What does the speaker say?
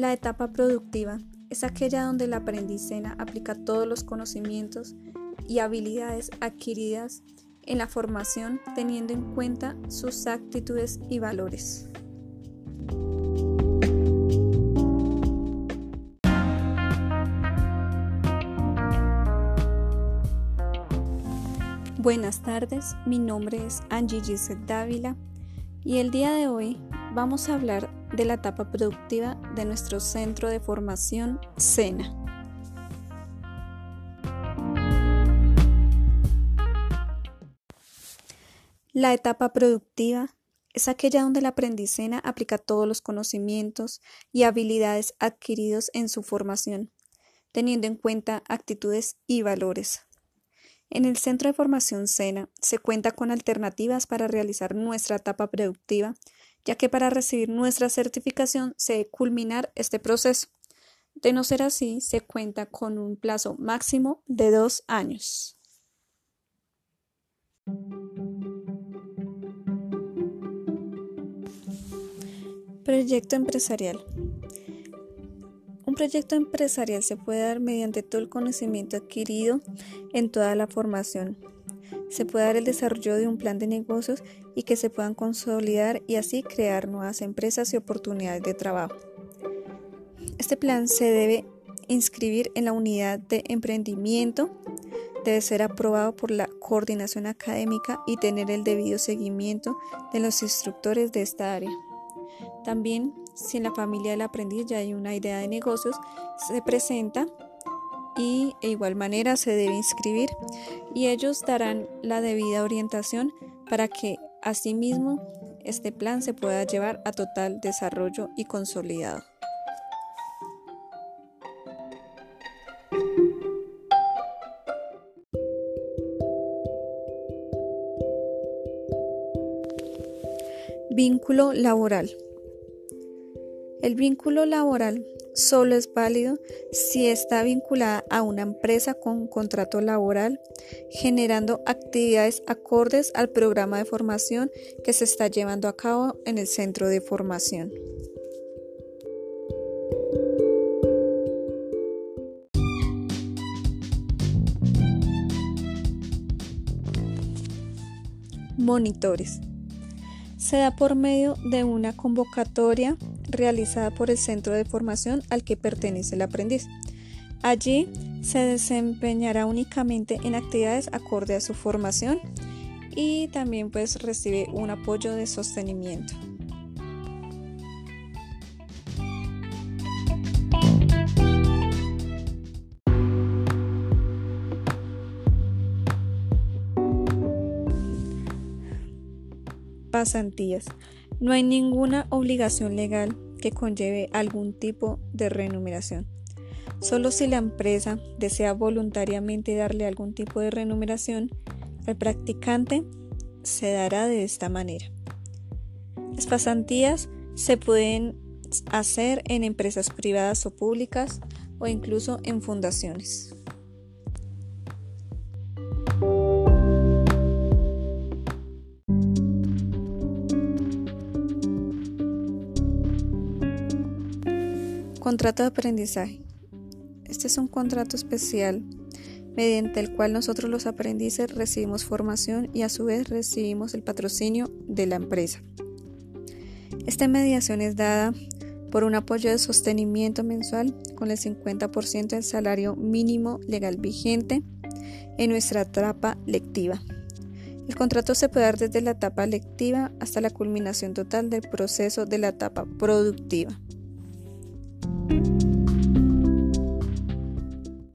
La etapa productiva es aquella donde la aprendicena aplica todos los conocimientos y habilidades adquiridas en la formación teniendo en cuenta sus actitudes y valores. Buenas tardes, mi nombre es Angie Gisette Dávila y el día de hoy vamos a hablar de la etapa productiva de nuestro centro de formación SENA. La etapa productiva es aquella donde la aprendicena aplica todos los conocimientos y habilidades adquiridos en su formación, teniendo en cuenta actitudes y valores. En el Centro de Formación SENA se cuenta con alternativas para realizar nuestra etapa productiva, ya que para recibir nuestra certificación se debe culminar este proceso. De no ser así, se cuenta con un plazo máximo de dos años. Proyecto empresarial. Proyecto empresarial se puede dar mediante todo el conocimiento adquirido en toda la formación. Se puede dar el desarrollo de un plan de negocios y que se puedan consolidar y así crear nuevas empresas y oportunidades de trabajo. Este plan se debe inscribir en la unidad de emprendimiento, debe ser aprobado por la coordinación académica y tener el debido seguimiento de los instructores de esta área. También, si en la familia del aprendiz ya hay una idea de negocios, se presenta y de igual manera se debe inscribir y ellos darán la debida orientación para que asimismo este plan se pueda llevar a total desarrollo y consolidado. Vínculo laboral. El vínculo laboral solo es válido si está vinculada a una empresa con contrato laboral, generando actividades acordes al programa de formación que se está llevando a cabo en el centro de formación. Monitores. Se da por medio de una convocatoria realizada por el centro de formación al que pertenece el aprendiz. Allí se desempeñará únicamente en actividades acorde a su formación y también pues recibe un apoyo de sostenimiento. Pasantías. No hay ninguna obligación legal que conlleve algún tipo de remuneración. Solo si la empresa desea voluntariamente darle algún tipo de remuneración al practicante, se dará de esta manera. Las pasantías se pueden hacer en empresas privadas o públicas o incluso en fundaciones. Contrato de aprendizaje. Este es un contrato especial mediante el cual nosotros los aprendices recibimos formación y a su vez recibimos el patrocinio de la empresa. Esta mediación es dada por un apoyo de sostenimiento mensual con el 50% del salario mínimo legal vigente en nuestra etapa lectiva. El contrato se puede dar desde la etapa lectiva hasta la culminación total del proceso de la etapa productiva. Música